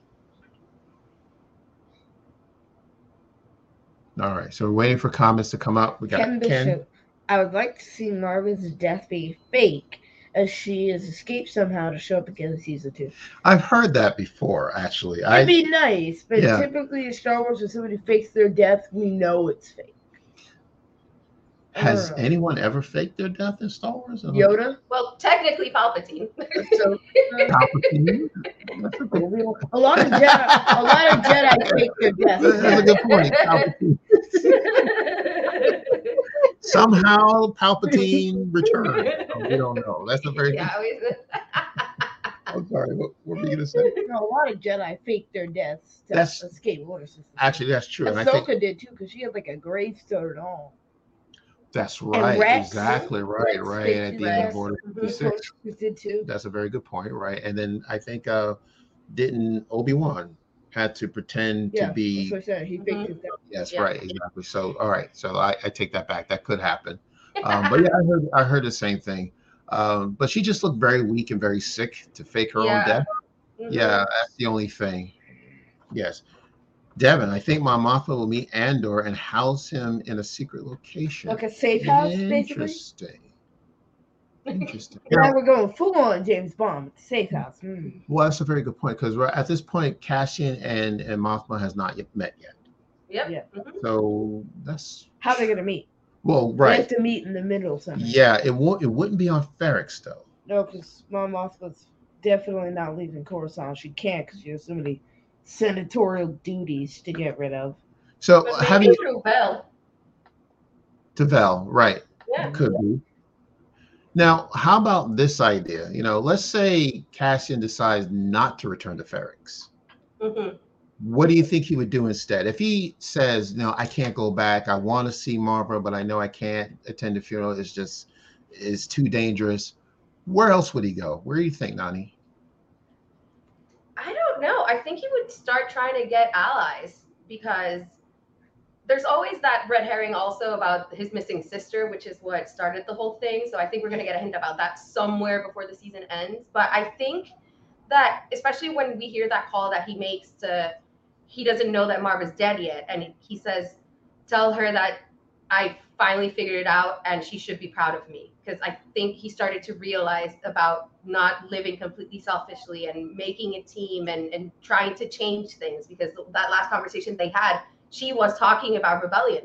all right so we're waiting for comments to come up we got Ken ken, I would like to see Marvin's death be fake, as she has escaped somehow to show up again in season two. i've heard that before actually It'd i be nice, but Yeah. typically in Star Wars, when somebody fakes their death, we know it's fake. I don't has know. anyone ever faked their death in star wars Yoda? Well, technically Palpatine. So, Palpatine? A lot of Jedi, a lot of Jedi fake their death. That's a good point. Palpatine. Somehow Palpatine returned. Oh, we don't know. That's a very. yeah, we- I'm sorry. What, what were you gonna say? No, a lot of Jedi fake their deaths to That's- escape order system. Actually, that's true, and I Ahsoka think did too, because she had like a gravestone and all. That's right. Rex- exactly right. Rex Right faked at the end of Order Mhm. 56. Did too. That's a very good point. Right, and then I think uh didn't Obi Wan had to pretend Yeah, to be That's what I said. He faked Mhm. his death. Yes, Yeah. right, exactly. So, all right, so I, I take that back. That could happen. Um, but yeah, I heard I heard the same thing. Um, but she just looked very weak and very sick to fake her Yeah. own death. Mhm. Yeah, that's the only thing. Yes, Devin, I think my Mothma will meet Andor and house him in a secret location. Like a safe house, basically. Interesting. Interesting. Now we're going full on James Bond safe house. Mm. Well, that's a very good point because we're at this point, Cassian and and Mothma has not yet met yet. Yep. Yeah. Mhm. So that's How they're gonna meet? well, They right. have to meet in the middle somehow. Yeah, it won't. It wouldn't be on Ferrix though. No, because Mom Moth was definitely not leaving Coruscant. She can't because she has so many senatorial duties to get rid of. So But have you through Bell. to Vel, right? Yeah. Could be. Now, how about this idea? You know, let's say Cassian decides not to return to Ferrix. Mhm. What do you think he would do instead? If he says, "No, I can't go back. I want to see Marva, but I know I can't attend the funeral. It's just it's too dangerous." Where else would he go? Where do you think, Nani? I think he would start trying to get allies because there's always that red herring also about his missing sister, which is what started the whole thing. So I think we're going to get a hint about that somewhere before the season ends. But I think that, especially when we hear that call that he makes to, he doesn't know that Marv is dead yet. And he says, tell her that I finally figured it out and she should be proud of me. Because I think he started to realize about not living completely selfishly and making a team and, and trying to change things. Because that last conversation they had, she was talking about rebellion.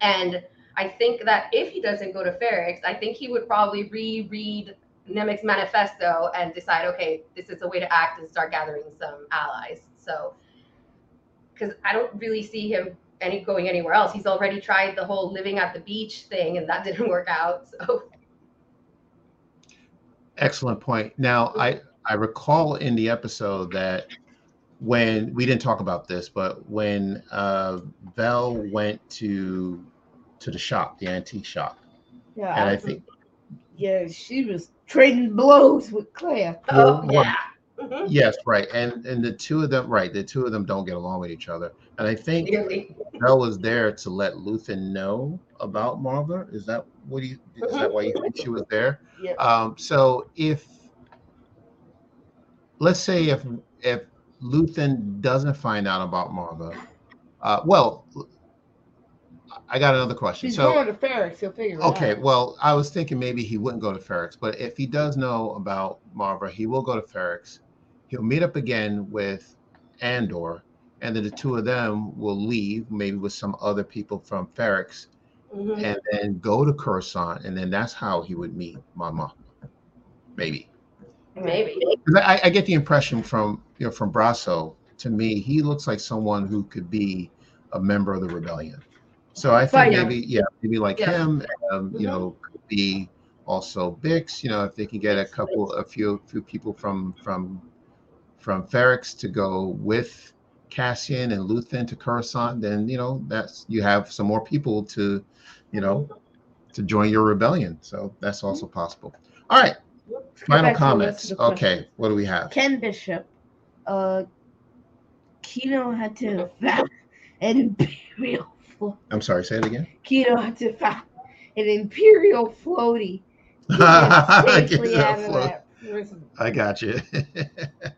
And I think that if he doesn't go to Ferrix, I think he would probably reread Nemik's manifesto and decide, okay, this is a way to act and start gathering some allies. So, because I don't really see him any going anywhere else. He's already tried the whole living at the beach thing, and that didn't work out. So, Excellent point. Now, I I recall in the episode that when we didn't talk about this, but when uh, Vel went to to the shop, the antique shop, Yeah, and I I- think yeah, she was trading blows with Kleya. oh Well, yeah. Mhm. yes, right, and and the two of them, right, the two of them don't get along with each other, and I think Clearly. Vel was there to let Luthen know about Marva. Is that what you? Is that why you think she was there? Yeah. Um, so if let's say if if Luthen doesn't find out about Marva, uh, well, I got another question. She's so going to Ferrix. He'll figure it okay, out. well, I was thinking maybe he wouldn't go to Ferrix, but if he does know about Marva, he will go to Ferrix. He'll meet up again with Andor, and then the two of them will leave, maybe with some other people from Ferrix, Mhm. and then go to Coruscant, and then that's how he would meet Mama. Maybe. Maybe. I, I get the impression from you know from Brasso to me, he looks like someone who could be a member of the rebellion. So I think maybe yeah, maybe like Yeah. him, um, you Mhm. know, could be also Bix. You know, if they can get a couple, a few, few people from from from Ferrix to go with Cassian and Luthen to Coruscant, then you know that's you have some more people to, you know, to join your rebellion. So that's also possible. All right, final back to the comments. rest of the Okay, what do we have? Ken Bishop, uh, Kino had to found an imperial. Flo- I'm sorry, say it again. Kino had to found an imperial floaty. I get get safely that out float. I got you.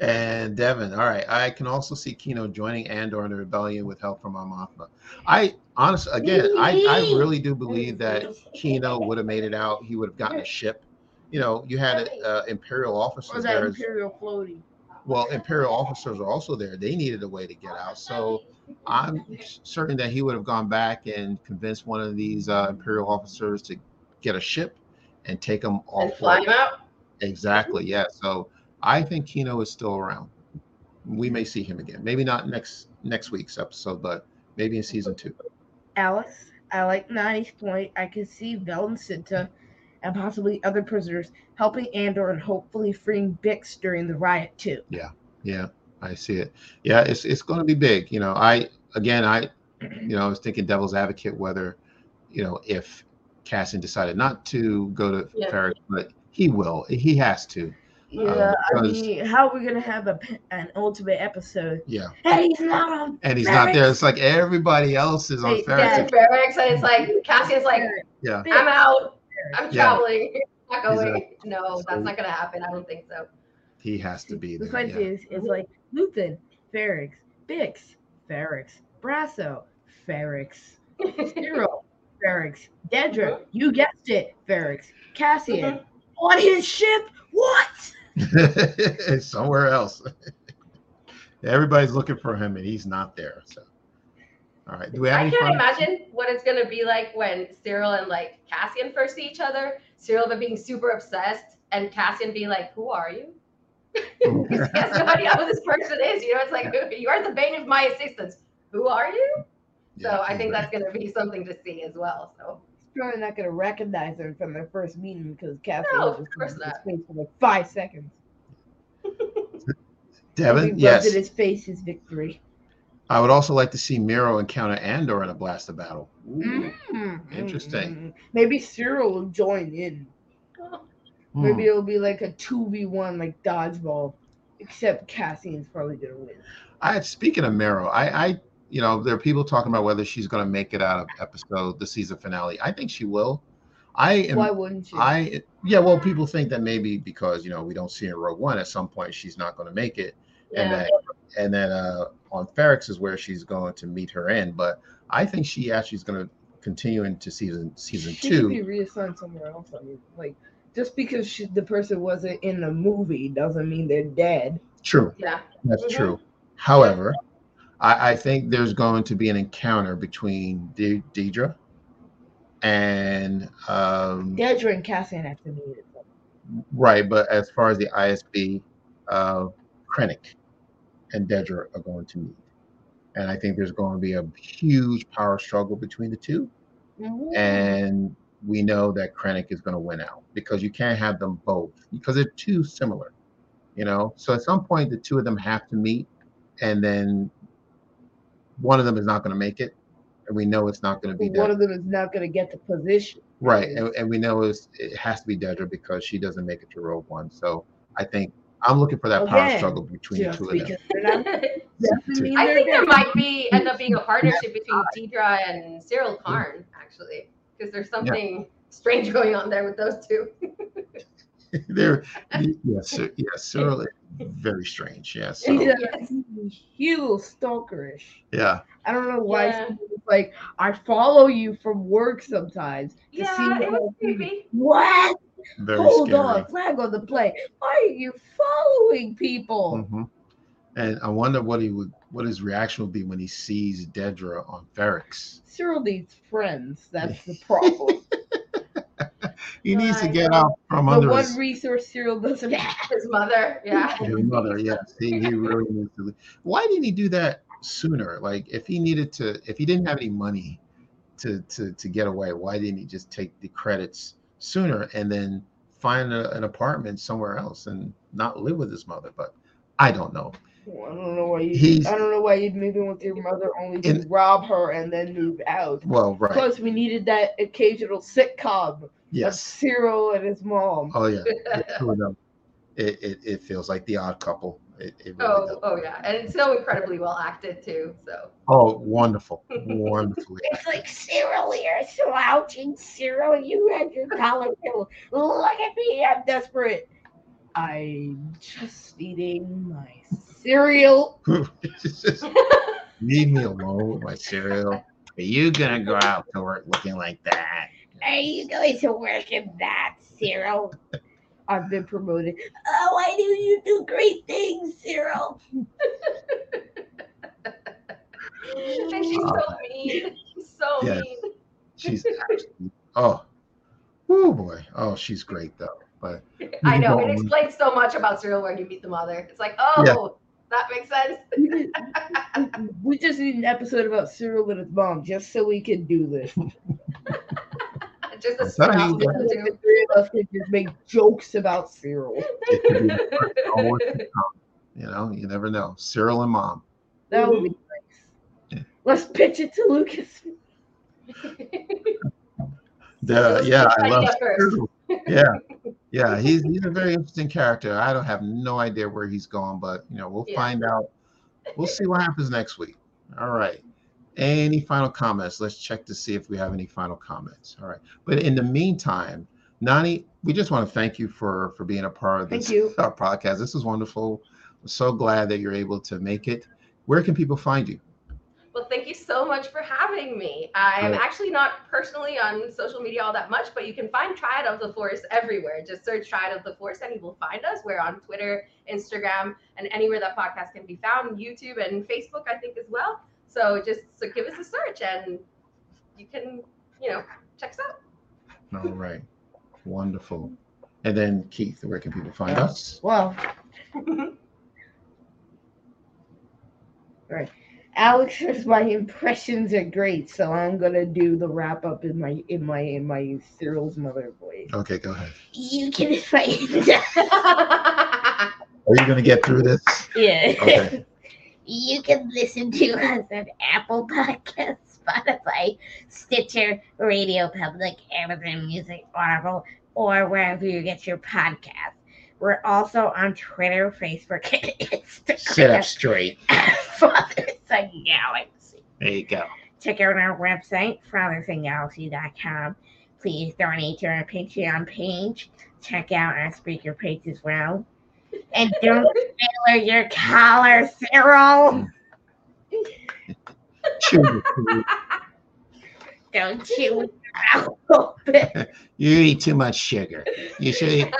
and Devin, all right. I can also see Kino joining Andor in the rebellion with help from Mothma. I honestly, again, I, I really do believe that Kino would have made it out. He would have gotten a ship. You know, you had uh, Imperial Or officers that there. imperial floaty. Well, Imperial officers are also there. They needed a way to get out. So I'm certain that he would have gone back and convinced one of these uh, Imperial officers to get a ship and take them And fly out. Exactly. Yeah. So I think Kino is still around. We may see him again. Maybe not next next week's episode, but maybe in season two. Alice, I like Nani's point. I can see Vel and Cinta and possibly other prisoners helping Andor and hopefully freeing Bix during the riot too. Yeah, yeah, I see it. Yeah, it's it's going to be big. You know, I again, I, you know, I was thinking devil's advocate whether, you know, if Cassian decided not to go to Yeah. Ferrix, but he will. He has to. Uh, yeah, I because- mean, how are we gonna have a p- an ultimate episode? Yeah. Hey, he's not on. And he's not there. It's like everybody else is on Hey, Ferrix. yeah. And and it's like Cassian's like, Yeah. I'm out. I'm Yeah. traveling. Not He's a- going. no, that's not gonna happen. I don't think so. He has to be The there. yeah. is it's like Luthen, Ferrix, Bix, Ferrix, Brasso, Ferrix, Syril, Ferrix, Dedra, mm-hmm. you guessed it, Ferrix, Cassian mm-hmm. on his ship. What? somewhere else. Everybody's looking for him, and he's not there. So, all right. Do we have I can't imagine what it's gonna be like when Syril and like Cassian first see each other. Syril being super obsessed, and Cassian being like, "Who are you?" he has no idea who this person is. You know, it's like you are the bane of my existence. Who are you? So Yeah, I think right. that's going to be something to see as well. So probably not gonna recognize her from their first meeting because Cassie No, was just course in his face for like five seconds. Devin, yes. in his face his victory. I would also like to see Meero encounter Andor in a blaster battle. Ooh. Mm, Interesting. mm. Maybe Syril will join in. Hmm. Maybe it'll be like a two v one like dodgeball, except Cassian's probably gonna win. I speaking of Meero, I, I, you know, there are people talking about whether she's going to make it out of episode the season finale. I think she will. I am. Why wouldn't you? I yeah. Well, people think that maybe because you know we don't see her in Rogue One at some point she's not going to make it, and that and then uh, on Ferrix is where she's going to meet her end. But I think she actually is going to continue into season season she could be two. reassigned somewhere else. I mean, like just because she, the person wasn't in the movie doesn't mean they're dead. True, yeah, that's Mhm. true. However, I, I think there's going to be an encounter between De- Deidre and um, Dedra and Cassian have to meet. right. But as far as the ISB, uh, Krennic and Dedra are going to meet, and I think there's going to be a huge power struggle between the two. and we know that Krennic is going to win out because you can't have them both because they're too similar, you know. So at some point, the two of them have to meet, and then one of them is not going to make it, and we know it's not going to be one Dedra. of them is not gonna get the position. right, and, and we know it's, it has to be Dedra because she doesn't make it to Rogue One. So I think I'm looking for that power struggle between the two of them. not I think there might be end up being a partnership between Deidre and Syril Karn actually, because there's something strange going on there with those two. They're yes, yes, Syril is very strange. Yes, He's, so, Yes. He's a little stalkerish. yeah. I don't know why. Yeah. she's like I follow you from work sometimes. to see Yeah, it what was creepy. What? Very Hold scary. on, flag on the play. Why are you following people? hmm And I wonder what he would, what his reaction would be when he sees Dedra on Ferrix. Syril needs friends. That's the problem. He needs to get out from the under one his, resource Syril doesn't have. His mother, yeah. his mother. Yes, he, he really needs to. leave. Why didn't he do that sooner? Like, if he needed to, if he didn't have any money to to to get away, why didn't he just take the credits sooner and then find a, an apartment somewhere else and not live with his mother? But I don't know. Well, I don't know why you. He's- I don't know why you'd move in with your mother only to In- rob her and then move out. Well, right. Plus, we needed that occasional sitcom of Yes. Syril and his mom. Oh yeah. yeah, who would know? It, it it feels like the odd couple. It, it really Oh, does. oh yeah, and it's so incredibly well acted too. So Oh, wonderful, wonderfully. It's like Syril, you're slouching. Syril, you had your collar pulled. Look at me, I'm desperate. I'm just eating my cereal. Leave me alone with my cereal. Are you gonna go out to work looking like that? Are you going to work in that, Syril? I've been promoted. Oh, I knew you do great things, Syril. and she's so mean. She's so Yes. mean. She's oh, oh boy, oh she's great though. But I know. It explains so much about Syril when you meet the mother. It's like, oh, that makes sense. we just need an episode about Syril and his mom just so we can do this. Just a I'm telling spin-off the three of us can just make jokes about Syril. it could be the first always to come. You know, you never know. Syril and mom. That would be nice. Yeah. Let's pitch it to Lucas. The, Let's yeah, I love. Syril. Yeah, yeah, he's he's a very interesting character. I don't have no idea where he's going, but you know, we'll Yeah. find out. We'll see what happens next week. All right. Any final comments? Let's check to see if we have any final comments. All right. But in the meantime, Nani, we just want to thank you for for being a part of Thank this you. our podcast. This is wonderful. I'm so glad that you're able to make it. Where can people find you? Well, thank you so much for having me. I'm Great. actually not personally on social media all that much, but you can find Triad of the Force everywhere. Just search Triad of the Force and you will find us. We're on Twitter, Instagram, and anywhere that podcast can be found, YouTube and Facebook, I think, as well. So just so give us a search and you can, you know, check us out. All right. Wonderful. And then Keith, where can people find Yeah. us? Well, All right. Alex says my impressions are great, so I'm gonna do the wrap up in my in my in my Syril's mother voice. Okay, go ahead. You can find Are you going to get through this? yeah. Okay. You can listen to us on Apple Podcasts, Spotify, Stitcher, Radio Public, Amazon Music, Audible, or wherever you get your podcasts. We're also on Twitter, Facebook, and Sit up Instagram. straight. Fathers and Galaxy. There you go. Check out our website, fathersandgalaxy.com. Please donate to our Patreon page. Check out our speaker page as well. And don't tailor your collar, Syril. Chew. Don't chew your mouth. You eat too much sugar. You should eat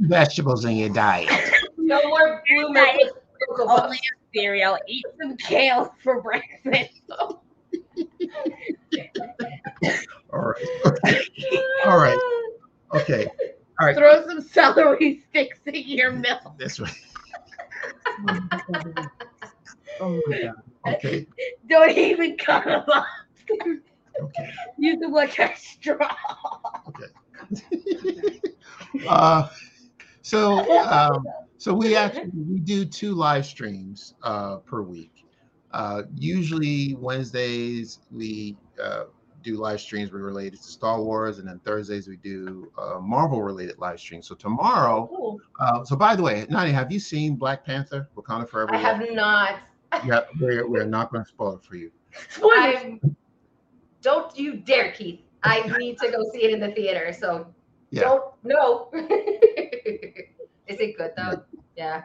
vegetables in your diet. no more blue milk with Cocoa Puffs. Only a cereal. Eat some kale for breakfast. All right. All right. Okay. All right. Throw some celery sticks in your milk. This way. Oh my god. Okay. Don't even cut them up. Okay. Use them like a straw. uh, so um, so we actually we do two live streams uh, per week. Uh, usually Wednesdays we uh, do live streams we're related to Star Wars, and then Thursdays we do uh, Marvel related live streams. So tomorrow, Cool. uh, so by the way, Nani, have you seen Black Panther: Wakanda Forever? I yet? have not. Yeah, we're, we're not going to spoil it for you. I don't you dare, Keith. I need to go see it in the theater. So Yeah. don't no. Is it good though? Yeah.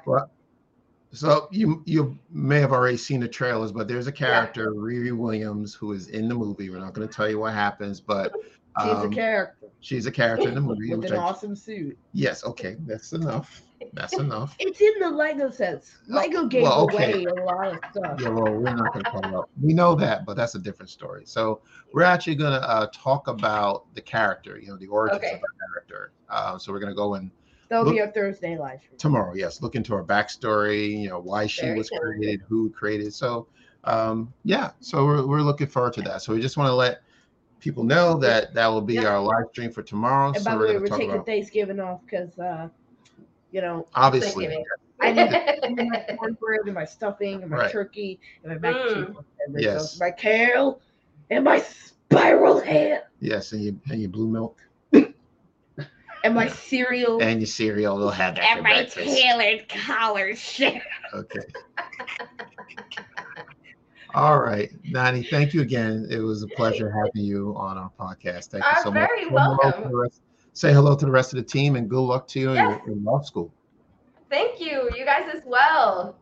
So you you may have already seen the trailers, but there's a character, Riri Williams, who is in the movie. We're not going to tell you what happens, but She's a um, character she's a character in the movie. with an I, awesome suit. yes, okay, that's enough. That's enough. It's in the Lego sets. Lego gave well, okay. away a lot of stuff. Yeah, well, we're not going to talk about. We know that, but that's a different story. So we're actually going to uh, talk about the character. You know, the origins Okay. of the character. Uh, so we're going to go in That'll be our Thursday live stream. tomorrow. Yes, look into her backstory. You know, why she Very was cool. created, who created. So, um, yeah. So we're we're looking forward to that. So we just want to let people know that that will be Yeah. our live stream for tomorrow. And so by the we're way, going to we're taking about Thanksgiving off because, uh, you know, obviously. Thanksgiving. I need my cornbread and my stuffing and my Right. turkey and my mac and cheese. Mm. and everything. Yes. My kale and my spiral ham Yes, and you and your blue milk and my cereal. and your cereal. They'll have that for And my breakfast. tailored collar shirt. Okay. All right, Nani. Thank you again. It was a pleasure having you on our podcast. Thank you Uh, so much. very Say hello to welcome. the rest- Say hello to the rest of the team and good luck to you in, Yes. in law school. Thank you. You guys as well.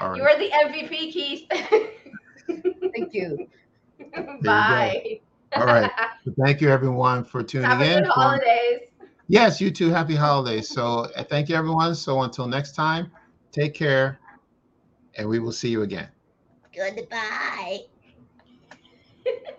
All You are the MVP, Keith. Thank you. Bye. All right. So thank you everyone for tuning Have a in. good for- holidays. Yes, you too. Happy holidays. So uh, thank you everyone. So until next time, take care and we will see you again. Goodbye.